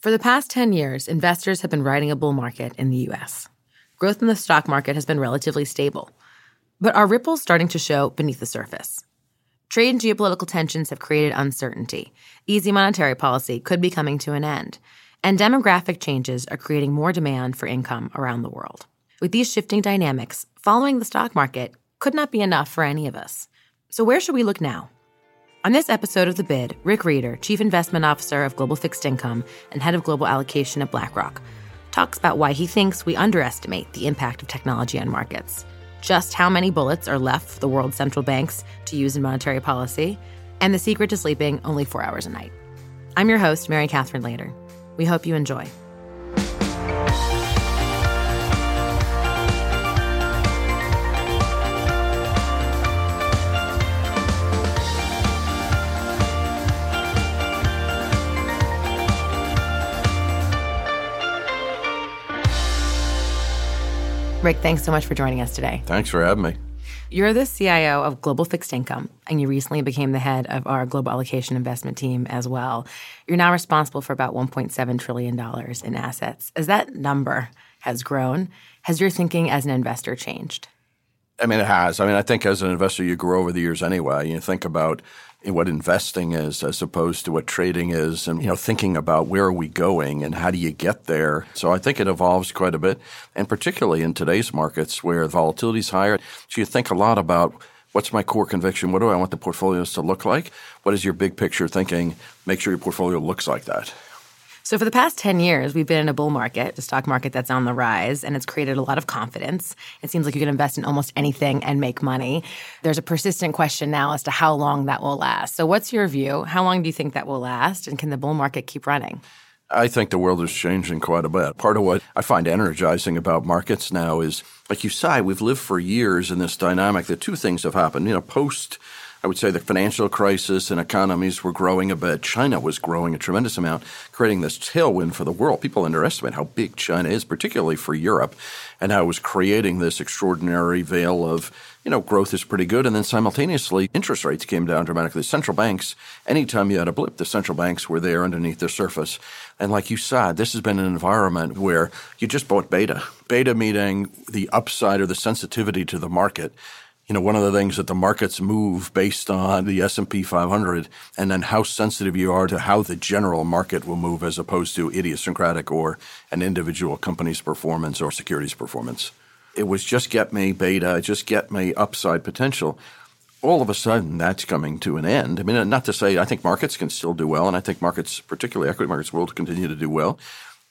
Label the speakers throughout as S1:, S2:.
S1: For the past 10 years, investors have been riding a bull market in the US. Growth in the stock market has been relatively stable. But are ripples starting to show beneath the surface? Trade and geopolitical tensions have created uncertainty. Easy monetary policy could be coming to an end. And demographic changes are creating more demand for income around the world. With these shifting dynamics, following the stock market could not be enough for any of us. So, where should we look now? On this episode of The Bid, Rick Rieder, Chief Investment Officer of Global Fixed Income and Head of Global Allocation at BlackRock, talks about why he thinks we underestimate the impact of technology on markets, just how many bullets are left for the world's central banks to use in monetary policy, and the secret to sleeping only four hours a night. I'm your host, Mary Catherine Lader. We hope you enjoy. Rick, thanks so much for joining us today.
S2: Thanks for having me.
S1: You're the CIO of Global Fixed Income, and you recently became the head of our global allocation investment team as well. You're now responsible for about $1.7 trillion in assets. As that number has grown, has your thinking as an investor changed?
S2: I mean, it has. I mean, I think as an investor, you grow over the years anyway. You think about what investing is as opposed to what trading is and you know thinking about where are we going and how do you get there. So i think it evolves quite a bit and particularly in today's markets where volatility is higher. So you think a lot about what's my core conviction? What do i want the portfolios to look like? What is your big picture thinking? Make sure your portfolio looks like that
S1: so, for the past 10 years, we've been in a bull market, a stock market that's on the rise, and it's created a lot of confidence. It seems like you can invest in almost anything and make money. There's a persistent question now as to how long that will last. So, what's your view? How long do you think that will last? And can the bull market keep running?
S2: I think the world is changing quite a bit. Part of what I find energizing about markets now is, like you say, we've lived for years in this dynamic that two things have happened. You know, post I would say the financial crisis and economies were growing a bit. China was growing a tremendous amount, creating this tailwind for the world. People underestimate how big China is, particularly for Europe, and how it was creating this extraordinary veil of, you know, growth is pretty good. And then simultaneously, interest rates came down dramatically. Central banks, anytime you had a blip, the central banks were there underneath the surface. And like you said, this has been an environment where you just bought beta. Beta meaning the upside or the sensitivity to the market you know, one of the things that the markets move based on the S&P 500 and then how sensitive you are to how the general market will move as opposed to idiosyncratic or an individual company's performance or securities performance. It was just get me beta, just get me upside potential. All of a sudden, that's coming to an end. I mean, not to say I think markets can still do well, and I think markets, particularly equity markets, will continue to do well,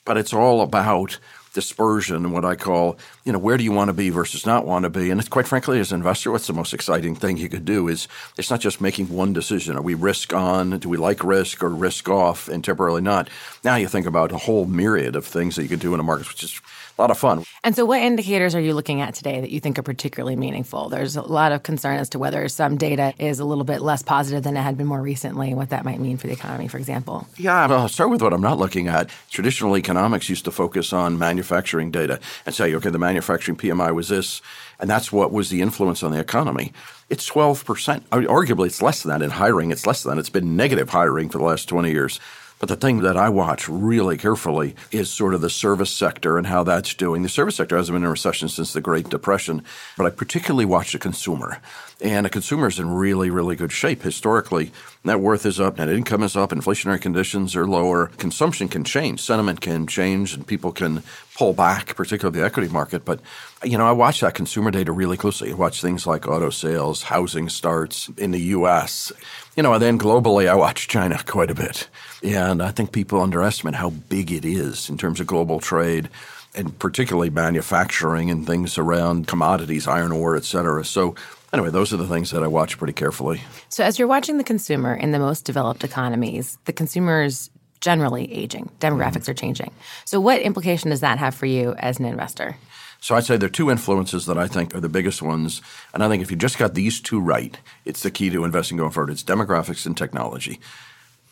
S2: but it's all about dispersion and what I call, you know, where do you want to be versus not want to be? And it's quite frankly, as an investor, what's the most exciting thing you could do is it's not just making one decision. Are we risk on? Do we like risk or risk off and temporarily not? Now you think about a whole myriad of things that you could do in a market, which is a lot of fun.
S1: And so, what indicators are you looking at today that you think are particularly meaningful? There's a lot of concern as to whether some data is a little bit less positive than it had been more recently, and what that might mean for the economy, for example.
S2: Yeah, I'll start with what I'm not looking at. Traditional economics used to focus on manufacturing data and say, okay, the manufacturing PMI was this, and that's what was the influence on the economy. It's 12%. Arguably, it's less than that in hiring. It's less than that. It's been negative hiring for the last 20 years. But the thing that I watch really carefully is sort of the service sector and how that's doing. The service sector hasn't been in recession since the Great Depression, but I particularly watch the consumer. And the consumer is in really, really good shape. Historically, net worth is up, net income is up, inflationary conditions are lower. Consumption can change, sentiment can change, and people can pull back, particularly the equity market. But, you know, I watch that consumer data really closely. I watch things like auto sales, housing starts in the U.S., you know, and then globally, I watch China quite a bit. And I think people underestimate how big it is in terms of global trade and particularly manufacturing and things around commodities, iron ore, et cetera. So Anyway, those are the things that I watch pretty carefully.
S1: So, as you're watching the consumer in the most developed economies, the consumer is generally aging. Demographics mm-hmm. are changing. So, what implication does that have for you as an investor?
S2: So I'd say there are two influences that I think are the biggest ones. And I think if you just got these two right, it's the key to investing going forward. It's demographics and technology.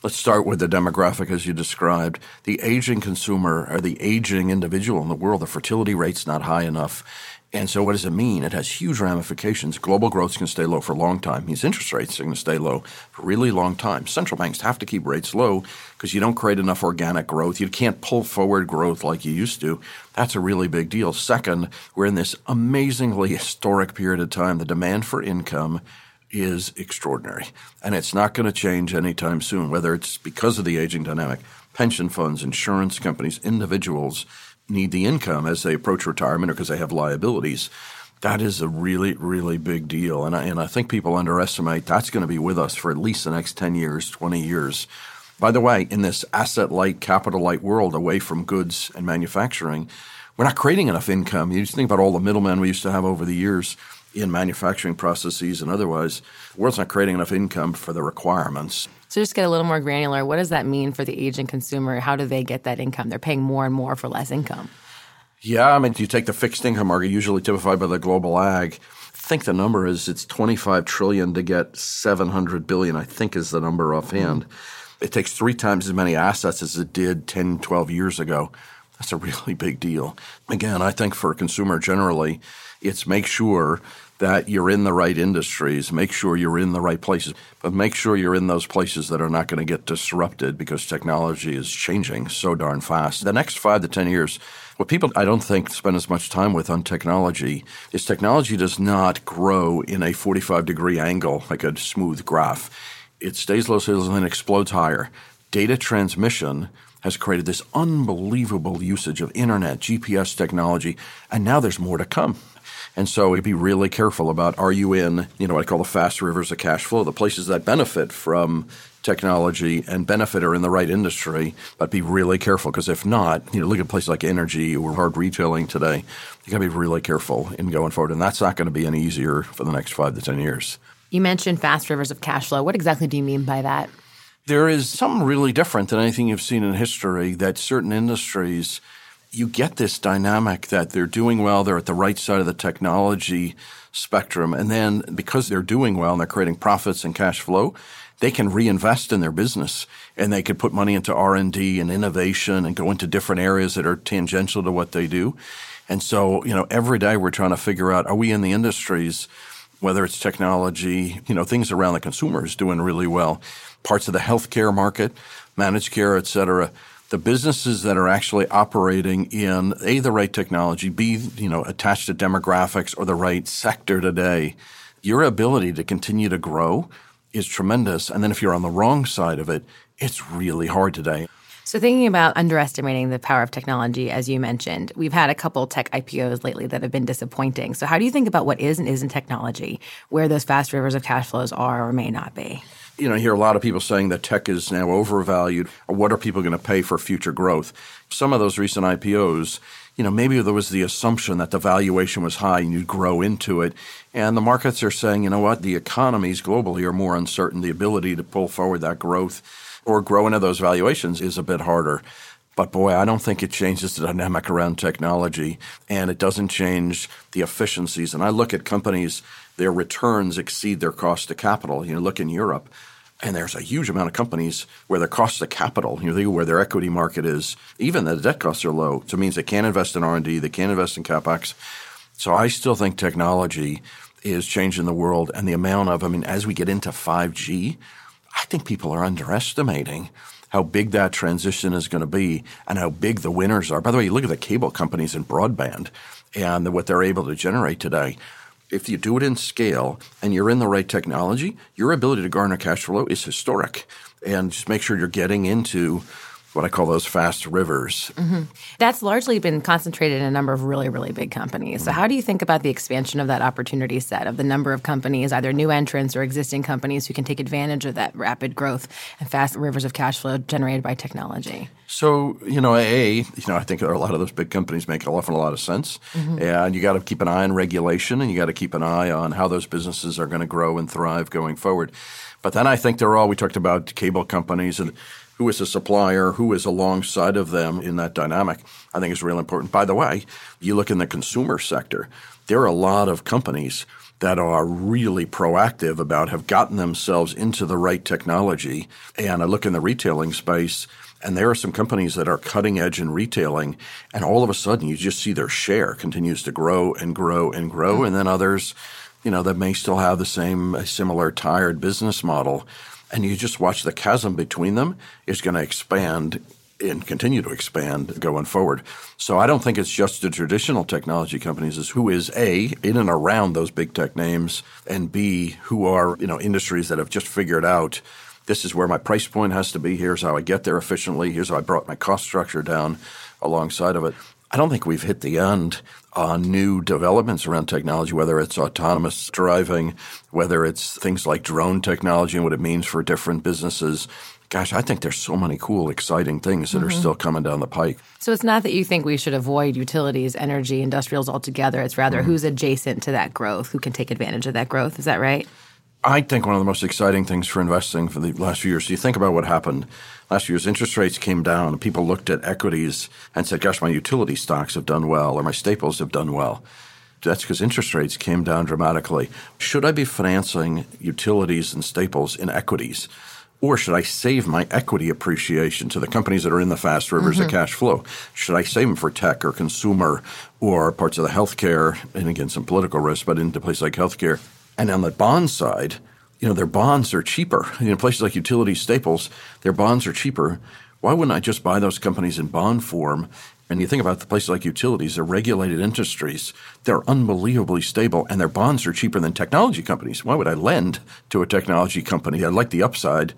S2: Let's start with the demographic as you described. The aging consumer or the aging individual in the world, the fertility rate's not high enough. And so, what does it mean? It has huge ramifications. Global growth to stay low for a long time. Means interest rates are going to stay low for a really long time. Central banks have to keep rates low because you don't create enough organic growth. You can't pull forward growth like you used to. That's a really big deal. Second, we're in this amazingly historic period of time. The demand for income is extraordinary, and it's not going to change anytime soon. Whether it's because of the aging dynamic, pension funds, insurance companies, individuals need the income as they approach retirement or because they have liabilities. That is a really, really big deal. And I, and I think people underestimate that's going to be with us for at least the next 10 years, 20 years. By the way, in this asset light, capital light world away from goods and manufacturing, we're not creating enough income. You just think about all the middlemen we used to have over the years in manufacturing processes and otherwise. The world's not creating enough income for the requirements.
S1: So just get a little more granular. What does that mean for the aging consumer? How do they get that income? They're paying more and more for less income.
S2: Yeah, I mean, you take the fixed income market, usually typified by the global ag. I think the number is it's 25 trillion to get 700 billion. I think is the number offhand. Mm-hmm. It takes three times as many assets as it did 10, 12 years ago. That's a really big deal. Again, I think for a consumer generally, it's make sure that you're in the right industries, make sure you're in the right places, but make sure you're in those places that are not going to get disrupted because technology is changing so darn fast. The next five to 10 years, what people I don't think spend as much time with on technology is technology does not grow in a 45 degree angle like a smooth graph. It stays low, stays and then explodes higher. Data transmission has created this unbelievable usage of internet, GPS technology, and now there's more to come. And so we'd be really careful about are you in, you know, what I call the fast rivers of cash flow, the places that benefit from technology and benefit are in the right industry, but be really careful because if not, you know, look at places like energy or hard retailing today. You got to be really careful in going forward, and that's not going to be any easier for the next five to ten years.
S1: You mentioned fast rivers of cash flow. What exactly do you mean by that?
S2: There is something really different than anything you've seen in history that certain industries – you get this dynamic that they're doing well, they're at the right side of the technology spectrum, and then because they're doing well and they're creating profits and cash flow, they can reinvest in their business and they could put money into R&D and innovation and go into different areas that are tangential to what they do. And so, you know, every day we're trying to figure out are we in the industries whether it's technology, you know, things around the consumer is doing really well, parts of the healthcare market, managed care, et cetera the businesses that are actually operating in a the right technology, b you know attached to demographics or the right sector today, your ability to continue to grow is tremendous. And then if you're on the wrong side of it, it's really hard today.
S1: So, thinking about underestimating the power of technology, as you mentioned, we've had a couple tech IPOs lately that have been disappointing. So, how do you think about what is and isn't technology, where those fast rivers of cash flows are or may not be?
S2: You know, I hear a lot of people saying that tech is now overvalued. What are people going to pay for future growth? Some of those recent IPOs, you know, maybe there was the assumption that the valuation was high and you'd grow into it. And the markets are saying, you know what, the economies globally are more uncertain. The ability to pull forward that growth or grow into those valuations is a bit harder. But boy, I don't think it changes the dynamic around technology and it doesn't change the efficiencies. And I look at companies, their returns exceed their cost of capital. You know, look in Europe and there's a huge amount of companies where their cost of capital, you know, where their equity market is, even the debt costs are low. So it means they can't invest in R&D, they can't invest in capex. So I still think technology is changing the world and the amount of, I mean, as we get into 5G, I think people are underestimating how big that transition is going to be and how big the winners are. By the way, you look at the cable companies in broadband and what they're able to generate today. If you do it in scale and you're in the right technology, your ability to garner cash flow is historic. And just make sure you're getting into what I call those fast rivers.
S1: Mm-hmm. That's largely been concentrated in a number of really, really big companies. So, how do you think about the expansion of that opportunity set of the number of companies, either new entrants or existing companies, who can take advantage of that rapid growth and fast rivers of cash flow generated by technology?
S2: So, you know, A, you know, I think a lot of those big companies make often a lot of sense. Mm-hmm. And you got to keep an eye on regulation and you got to keep an eye on how those businesses are going to grow and thrive going forward. But then I think there are all, we talked about cable companies and who is a supplier, who is alongside of them in that dynamic, I think is really important. By the way, you look in the consumer sector, there are a lot of companies that are really proactive about have gotten themselves into the right technology. And I look in the retailing space, And there are some companies that are cutting edge in retailing, and all of a sudden you just see their share continues to grow and grow and grow. Mm-hmm. And then others, you know, that may still have the same similar tired business model. And you just watch the chasm between them is going to expand and continue to expand going forward. So I don't think it's just the traditional technology companies is who is A, in and around those big tech names, and B, who are, you know, industries that have just figured out this is where my price point has to be. Here's how I get there efficiently. Here's how I brought my cost structure down alongside of it. I don't think we've hit the end on new developments around technology, whether it's autonomous driving, whether it's things like drone technology and what it means for different businesses, gosh, I think there's so many cool, exciting things that mm-hmm. are still coming down the pike.
S1: So it's not that you think we should avoid utilities, energy, industrials altogether. It's rather mm-hmm. who's adjacent to that growth, who can take advantage of that growth. Is that right?
S2: I think one of the most exciting things for investing for the last few years, you think about what happened last year's interest rates came down and people looked at equities and said, gosh, my utility stocks have done well or my staples have done well. That's because interest rates came down dramatically. Should I be financing utilities and staples in equities? Or should I save my equity appreciation to the companies that are in the fast rivers mm-hmm. of cash flow? Should I save them for tech or consumer or parts of the healthcare, and again, some political risk, but into places like healthcare? And on the bond side, you know, their bonds are cheaper. You know, places like utility staples, their bonds are cheaper. Why wouldn't I just buy those companies in bond form and you think about the places like utilities, they're regulated industries. They're unbelievably stable, and their bonds are cheaper than technology companies. Why would I lend to a technology company? I like the upside,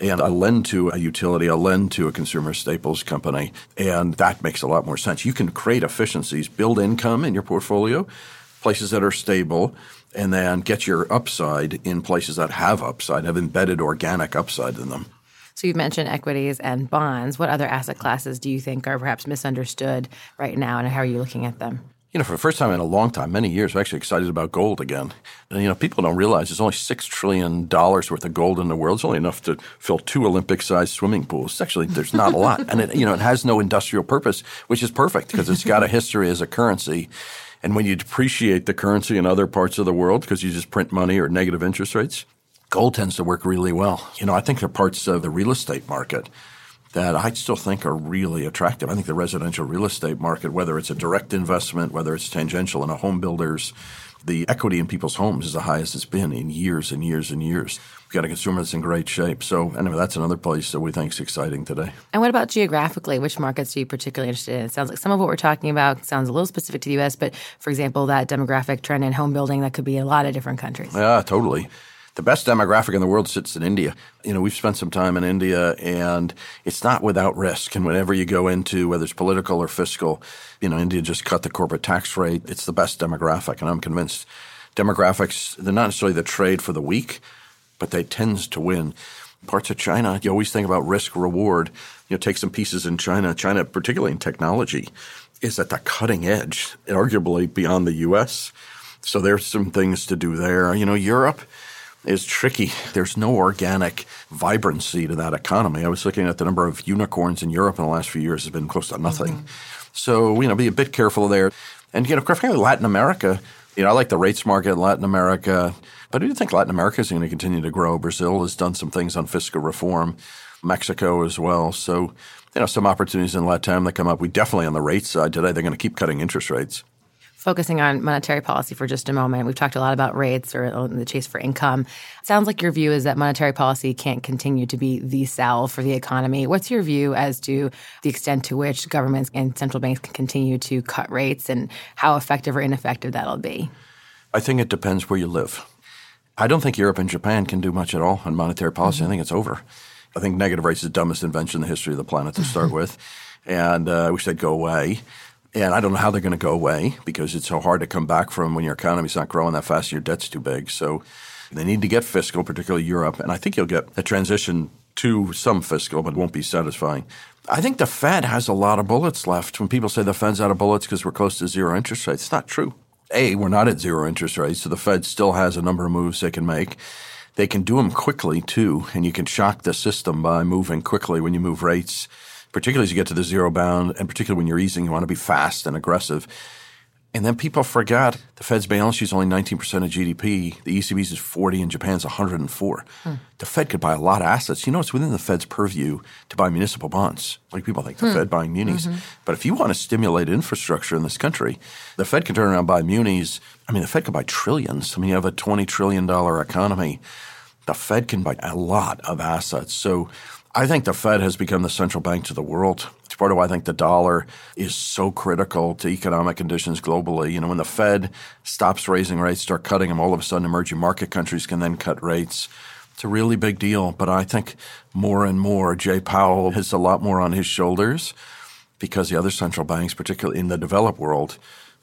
S2: and I lend to a utility, I lend to a consumer staples company, and that makes a lot more sense. You can create efficiencies, build income in your portfolio, places that are stable, and then get your upside in places that have upside, have embedded organic upside in them.
S1: So you've mentioned equities and bonds. What other asset classes do you think are perhaps misunderstood right now, and how are you looking at them?
S2: You know, for the first time in a long time, many years, I'm actually excited about gold again. And, you know, people don't realize there's only $6 trillion worth of gold in the world. It's only enough to fill two Olympic-sized swimming pools. Actually, there's not a lot. And, it, you know, it has no industrial purpose, which is perfect because it's got a history as a currency. And when you depreciate the currency in other parts of the world because you just print money or negative interest rates, gold tends to work really well. You know, I think there are parts of the real estate market that I still think are really attractive. I think the residential real estate market, whether it's a direct investment, whether it's tangential in a home builders, the equity in people's homes is the highest it's been in years and years and years. We've got a consumer that's in great shape. So, anyway, that's another place that we think is exciting today.
S1: And what about geographically? Which markets are you particularly interested in? It sounds like some of what we're talking about sounds a little specific to the U.S., but for example, that demographic trend in home building that could be a lot of different countries.
S2: Yeah, totally the best demographic in the world sits in India. You know, we've spent some time in India and it's not without risk. And whenever you go into whether it's political or fiscal, you know, India just cut the corporate tax rate. It's the best demographic. And I'm convinced demographics, they're not necessarily the trade for the weak, but they tend to win. Parts of China, you always think about risk reward. You know, take some pieces in China. China, particularly in technology, is at the cutting edge, arguably beyond the U.S. So there's some things to do there. You know, Europe, is tricky. There's no organic vibrancy to that economy. I was looking at the number of unicorns in Europe in the last few years has been close to nothing. Mm-hmm. So, you know, be a bit careful there. And, you know, frankly, Latin America, you know, I like the rates market in Latin America, but I do think Latin America is going to continue to grow. Brazil has done some things on fiscal reform, Mexico as well. So, you know, some opportunities in Latin that come up. We definitely on the rate side today, they're going to keep cutting interest rates
S1: focusing on monetary policy for just a moment, we've talked a lot about rates or the chase for income. It sounds like your view is that monetary policy can't continue to be the salve for the economy. What's your view as to the extent to which governments and central banks can continue to cut rates and how effective or ineffective that'll be?
S2: I think it depends where you live. I don't think Europe and Japan can do much at all on monetary policy. Mm-hmm. I think it's over. I think negative rates is the dumbest invention in the history of the planet to start with. And uh, I wish they'd go away. And I don't know how they're going to go away because it's so hard to come back from when your economy's not growing that fast your debt's too big. So they need to get fiscal, particularly Europe. And I think you'll get a transition to some fiscal, but it won't be satisfying. I think the Fed has a lot of bullets left. When people say the Fed's out of bullets because we're close to zero interest rates, it's not true. A, we're not at zero interest rates, so the Fed still has a number of moves they can make. They can do them quickly too, and you can shock the system by moving quickly when you move rates particularly as you get to the zero bound, and particularly when you're easing, you want to be fast and aggressive. And then people forgot the Fed's balance sheet is only 19% of GDP. The ECB's is 40 and Japan's 104. Hmm. The Fed could buy a lot of assets. You know, it's within the Fed's purview to buy municipal bonds. Like people think the hmm. Fed buying munis. Mm-hmm. But if you want to stimulate infrastructure in this country, the Fed can turn around and buy munis. I mean, the Fed could buy trillions. I mean, you have a $20 trillion economy. The Fed can buy a lot of assets. So I think the Fed has become the central bank to the world. It's part of why I think the dollar is so critical to economic conditions globally. You know, when the Fed stops raising rates, start cutting them, all of a sudden emerging market countries can then cut rates. It's a really big deal. But I think more and more, Jay Powell has a lot more on his shoulders because the other central banks, particularly in the developed world,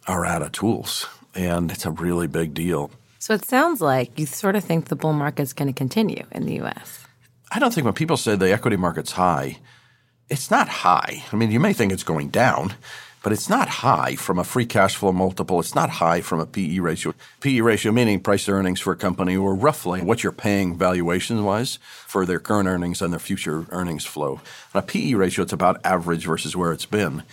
S2: are out of tools. And it's a really big deal.
S1: So it sounds like you sort of think the bull market is going to continue in the U.S.
S2: I don't think when people say the equity market's high, it's not high. I mean, you may think it's going down, but it's not high from a free cash flow multiple. It's not high from a PE ratio. PE ratio meaning price earnings for a company or roughly what you're paying valuation wise for their current earnings and their future earnings flow. On a PE ratio, it's about average versus where it's been.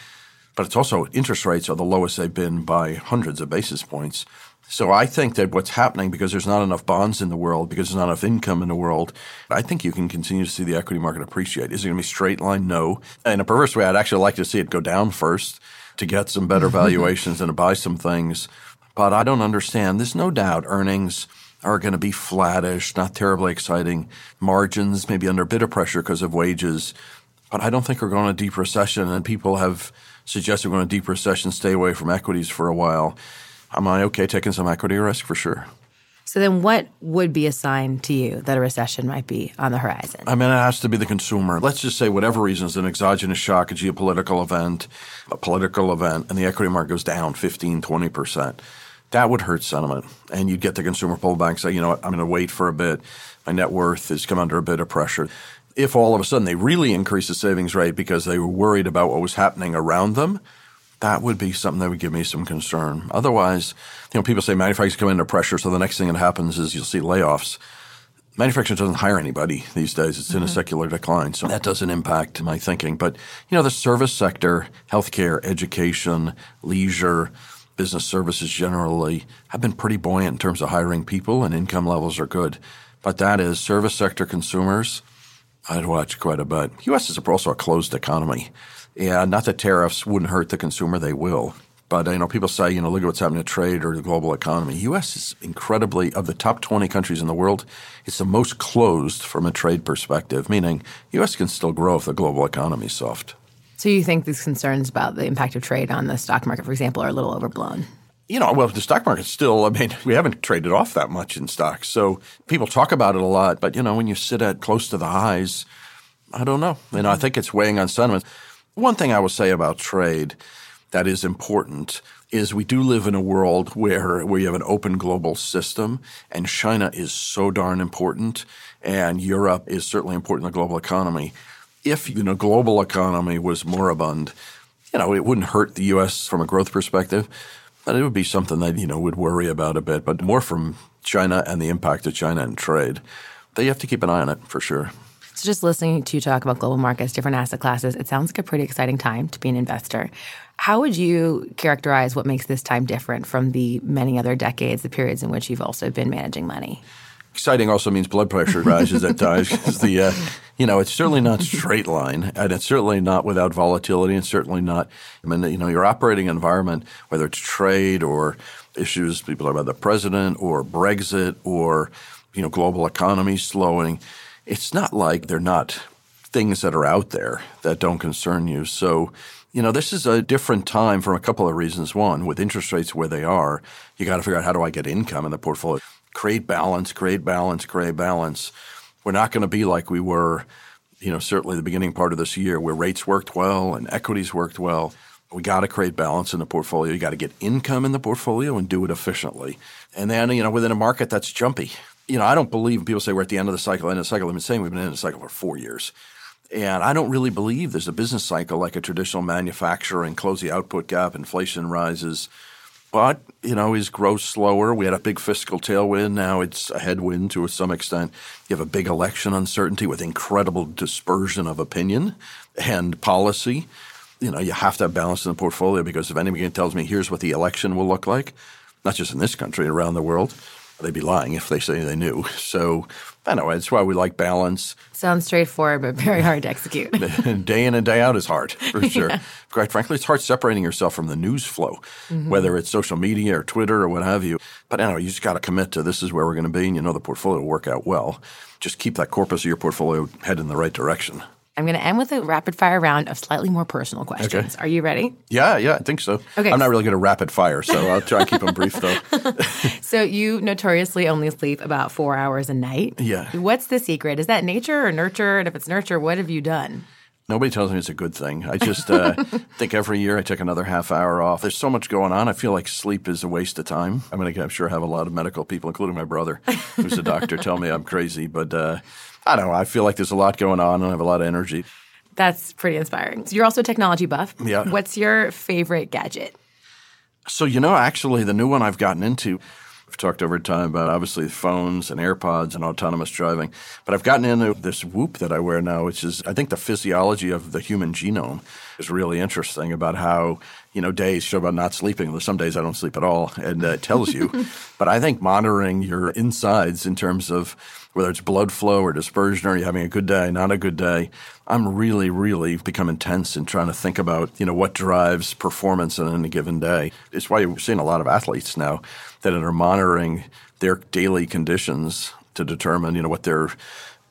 S2: But it's also interest rates are the lowest they've been by hundreds of basis points. So I think that what's happening because there's not enough bonds in the world, because there's not enough income in the world, I think you can continue to see the equity market appreciate. Is it going to be straight line? No. In a perverse way, I'd actually like to see it go down first to get some better mm-hmm. valuations and to buy some things. But I don't understand. There's no doubt earnings are going to be flattish, not terribly exciting. Margins maybe under a bit of pressure because of wages. But I don't think we're going to deep recession. And people have suggested we're going to deep recession, stay away from equities for a while am I okay taking some equity risk for sure?
S1: So then what would be a sign to you that a recession might be on the horizon?
S2: I mean, it has to be the consumer. Let's just say whatever reasons, an exogenous shock, a geopolitical event, a political event, and the equity market goes down 15, 20%. That would hurt sentiment. And you'd get the consumer pull back and say, you know what, I'm going to wait for a bit. My net worth has come under a bit of pressure. If all of a sudden they really increase the savings rate because they were worried about what was happening around them – that would be something that would give me some concern. Otherwise, you know, people say manufacturers come under pressure, so the next thing that happens is you'll see layoffs. Manufacturing doesn't hire anybody these days. It's mm-hmm. in a mm-hmm. secular decline, so that doesn't impact my thinking. But you know, the service sector, healthcare, education, leisure, business services generally have been pretty buoyant in terms of hiring people, and income levels are good. But that is service sector consumers. I'd watch quite a bit. U.S. is also a closed economy. Yeah, not that tariffs wouldn't hurt the consumer; they will. But uh, you know, people say, you know, look at what's happening to trade or the global economy. U.S. is incredibly of the top 20 countries in the world. It's the most closed from a trade perspective, meaning U.S. can still grow if the global economy is soft.
S1: So you think these concerns about the impact of trade on the stock market, for example, are a little overblown?
S2: You know, well, the stock market still, I mean, we haven't traded off that much in stocks. So people talk about it a lot, but you know, when you sit at close to the highs, I don't know. You know, I think it's weighing on sentiment. One thing I will say about trade that is important is we do live in a world where we have an open global system and China is so darn important and Europe is certainly important in the global economy. If you know global economy was moribund, you know, it wouldn't hurt the US from a growth perspective, but it would be something that, you know, would worry about a bit, but more from China and the impact of China and trade. They have to keep an eye on it for sure.
S1: So, just listening to you talk about global markets, different asset classes, it sounds like a pretty exciting time to be an investor. How would you characterize what makes this time different from the many other decades, the periods in which you've also been managing money?
S2: Exciting also means blood pressure rises at times the, uh, you know, it's certainly not straight line, and it's certainly not without volatility, and certainly not. I mean, you know, your operating environment, whether it's trade or issues people are about the president or Brexit or you know global economy slowing it's not like they're not things that are out there that don't concern you. So, you know, this is a different time for a couple of reasons. One, with interest rates where they are, you got to figure out how do I get income in the portfolio? Create balance, create balance, create balance. We're not going to be like we were, you know, certainly the beginning part of this year where rates worked well and equities worked well. We got to create balance in the portfolio. You got to get income in the portfolio and do it efficiently. And then, you know, within a market that's jumpy, you know, I don't believe people say we're at the end of the cycle, end of the cycle. I've been saying we've been in the cycle for four years. And I don't really believe there's a business cycle like a traditional manufacturing, close the output gap, inflation rises. But, you know, is growth slower? We had a big fiscal tailwind. Now it's a headwind to some extent. You have a big election uncertainty with incredible dispersion of opinion and policy. you know, you have to have balance in the portfolio because if anybody tells me here's what the election will look like, not just in this country, around the world, they'd be lying if they say they knew. So anyway, that's why we like balance.
S1: Sounds straightforward, but very hard to execute.
S2: day in and day out is hard, for sure. yeah. Quite frankly, it's hard separating yourself from the news flow, mm-hmm. whether it's social media or Twitter or what have you. But anyway, you just got to commit to this is where we're going to be, and you know the portfolio will work out well. Just keep that corpus of your portfolio head in the right direction.
S1: I'm going to end with a rapid fire round of slightly more personal questions. Okay. Are you ready?
S2: Yeah, yeah, I think so. Okay. I'm not really good at rapid fire, so I'll try and keep them brief though.
S1: so you notoriously only sleep about four hours a night.
S2: Yeah.
S1: What's the secret? Is that nature or nurture? And if it's nurture, what have you done?
S2: Nobody tells me it's a good thing. I just uh, think every year I take another half hour off. There's so much going on. I feel like sleep is a waste of time. I'm going I'm sure, have a lot of medical people, including my brother, who's a doctor, tell me I'm crazy. But uh, I don't know. I feel like there's a lot going on and I have a lot of energy.
S1: That's pretty inspiring. So you're also a technology buff.
S2: Yeah.
S1: What's your favorite gadget?
S2: So, you know, actually, the new one I've gotten into, I've talked over time about obviously phones and AirPods and autonomous driving, but I've gotten into this Whoop that I wear now, which is, I think, the physiology of the human genome is really interesting about how, you know, days show about not sleeping. Some days I don't sleep at all, and uh, it tells you. but I think monitoring your insides in terms of whether it's blood flow or dispersion or you're having a good day, not a good day. I'm really, really become intense in trying to think about, you know, what drives performance on any given day. It's why you're seeing a lot of athletes now that are monitoring their daily conditions to determine, you know, what their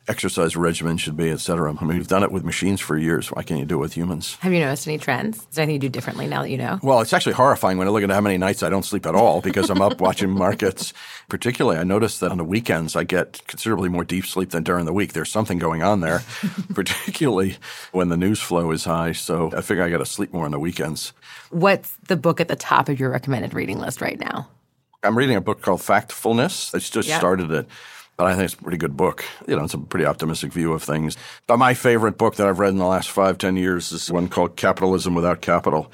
S2: exercise regimen should be, et cetera. I mean, we've done it with machines for years. Why can't you do it with humans?
S1: Have you noticed any trends? Is there anything you do differently now that you know?
S2: Well, it's actually horrifying when I look at how many nights I don't sleep at all because I'm up watching markets. Particularly, I notice that on the weekends I get considerably more deep sleep than during the week. There's something going on there, particularly when the news flow is high. So I figure I got to sleep more on the weekends.
S1: What's the book at the top of your recommended reading list right now?
S2: I'm reading a book called Factfulness. I just yep. started it but I think it's a pretty good book. You know, it's a pretty optimistic view of things. But my favorite book that I've read in the last five, ten years is one called Capitalism Without Capital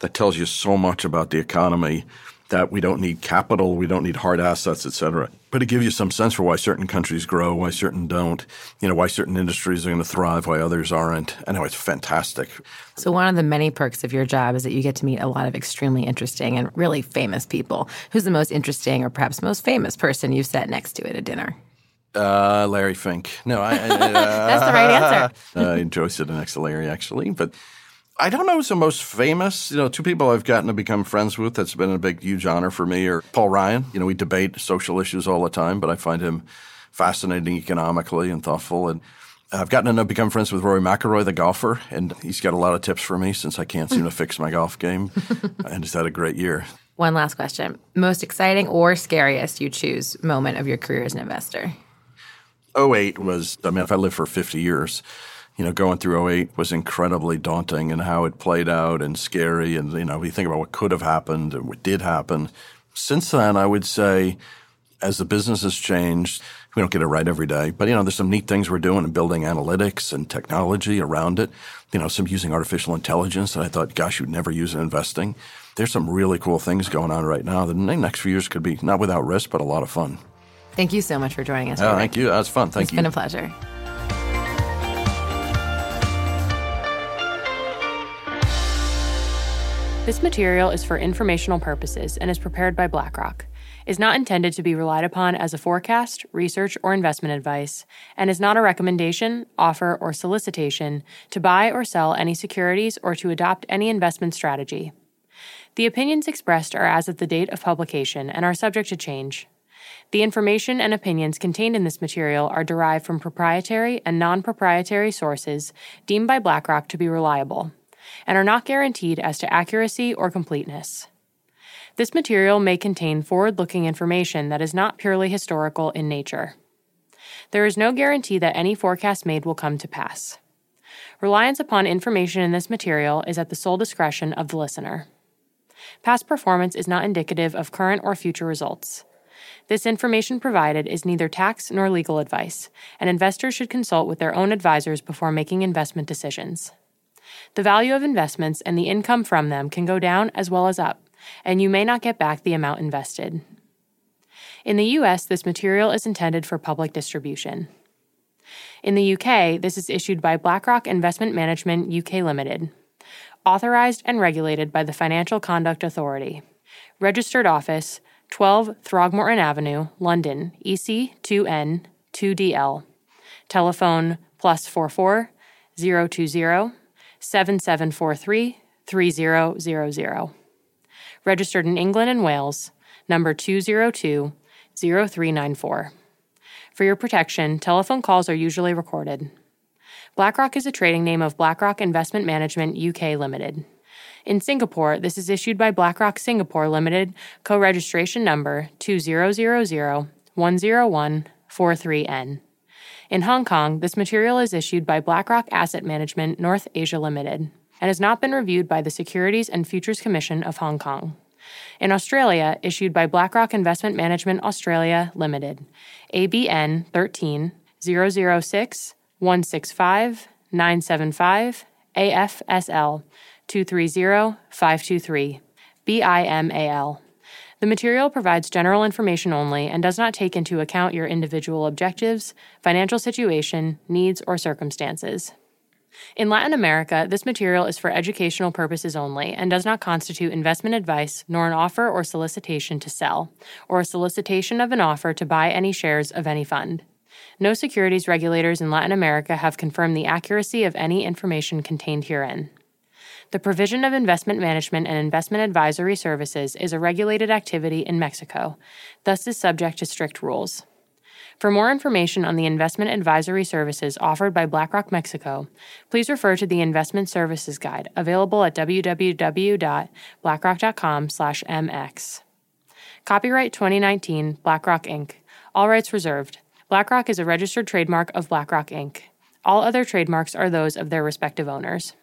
S2: that tells you so much about the economy that we don't need capital, we don't need hard assets, et cetera. But it gives you some sense for why certain countries grow, why certain don't, you know, why certain industries are going to thrive, why others aren't. I know it's fantastic.
S1: So one of the many perks of your job is that you get to meet a lot of extremely interesting and really famous people. Who's the most interesting or perhaps most famous person you've sat next to at a dinner?
S2: Uh, Larry Fink. No, I, I uh,
S1: that's the right answer.
S2: I enjoy sitting next to Larry actually, but I don't know who's the most famous. You know, two people I've gotten to become friends with that's been a big, huge honor for me are Paul Ryan. You know, we debate social issues all the time, but I find him fascinating economically and thoughtful. And I've gotten to become friends with Rory McIlroy, the golfer, and he's got a lot of tips for me since I can't seem to fix my golf game. and he's had a great year.
S1: One last question. Most exciting or scariest you choose moment of your career as an investor?
S2: 08 was, I mean, if I lived for 50 years, you know, going through 08 was incredibly daunting and how it played out and scary. And, you know, you think about what could have happened and what did happen. Since then, I would say, as the business has changed, we don't get it right every day, but, you know, there's some neat things we're doing in building analytics and technology around it. You know, some using artificial intelligence that I thought, gosh, you'd never use in investing. There's some really cool things going on right now. The next few years could be not without risk, but a lot of fun.
S1: Thank you so much for joining us.
S2: Oh, thank you. That was fun. Thank
S1: it's
S2: you.
S1: It's been a pleasure.
S3: This material is for informational purposes and is prepared by BlackRock, is not intended to be relied upon as a forecast, research, or investment advice, and is not a recommendation, offer, or solicitation to buy or sell any securities or to adopt any investment strategy. The opinions expressed are as of the date of publication and are subject to change. The information and opinions contained in this material are derived from proprietary and non proprietary sources deemed by BlackRock to be reliable and are not guaranteed as to accuracy or completeness. This material may contain forward looking information that is not purely historical in nature. There is no guarantee that any forecast made will come to pass. Reliance upon information in this material is at the sole discretion of the listener. Past performance is not indicative of current or future results. This information provided is neither tax nor legal advice, and investors should consult with their own advisors before making investment decisions. The value of investments and the income from them can go down as well as up, and you may not get back the amount invested. In the US, this material is intended for public distribution. In the UK, this is issued by BlackRock Investment Management UK Limited. authorized and regulated by the Financial Conduct Authority. Registered office 12 Throgmorton Avenue, London, EC 2N 2DL. Telephone plus 44 020 7743 3000. Registered in England and Wales, number 202 0394. For your protection, telephone calls are usually recorded. BlackRock is a trading name of BlackRock Investment Management UK Limited. In Singapore, this is issued by BlackRock Singapore Limited, co registration number 2000-101-43N. In Hong Kong, this material is issued by BlackRock Asset Management North Asia Limited and has not been reviewed by the Securities and Futures Commission of Hong Kong. In Australia, issued by BlackRock Investment Management Australia Limited, ABN 13 006 165 975 AFSL 230 523 BIMAL. The material provides general information only and does not take into account your individual objectives, financial situation, needs, or circumstances. In Latin America, this material is for educational purposes only and does not constitute investment advice nor an offer or solicitation to sell, or a solicitation of an offer to buy any shares of any fund. No securities regulators in Latin America have confirmed the accuracy of any information contained herein. The provision of investment management and investment advisory services is a regulated activity in Mexico, thus is subject to strict rules. For more information on the investment advisory services offered by BlackRock Mexico, please refer to the Investment Services Guide available at www.blackrock.com/mx. Copyright 2019 BlackRock Inc. All rights reserved. BlackRock is a registered trademark of BlackRock Inc. All other trademarks are those of their respective owners.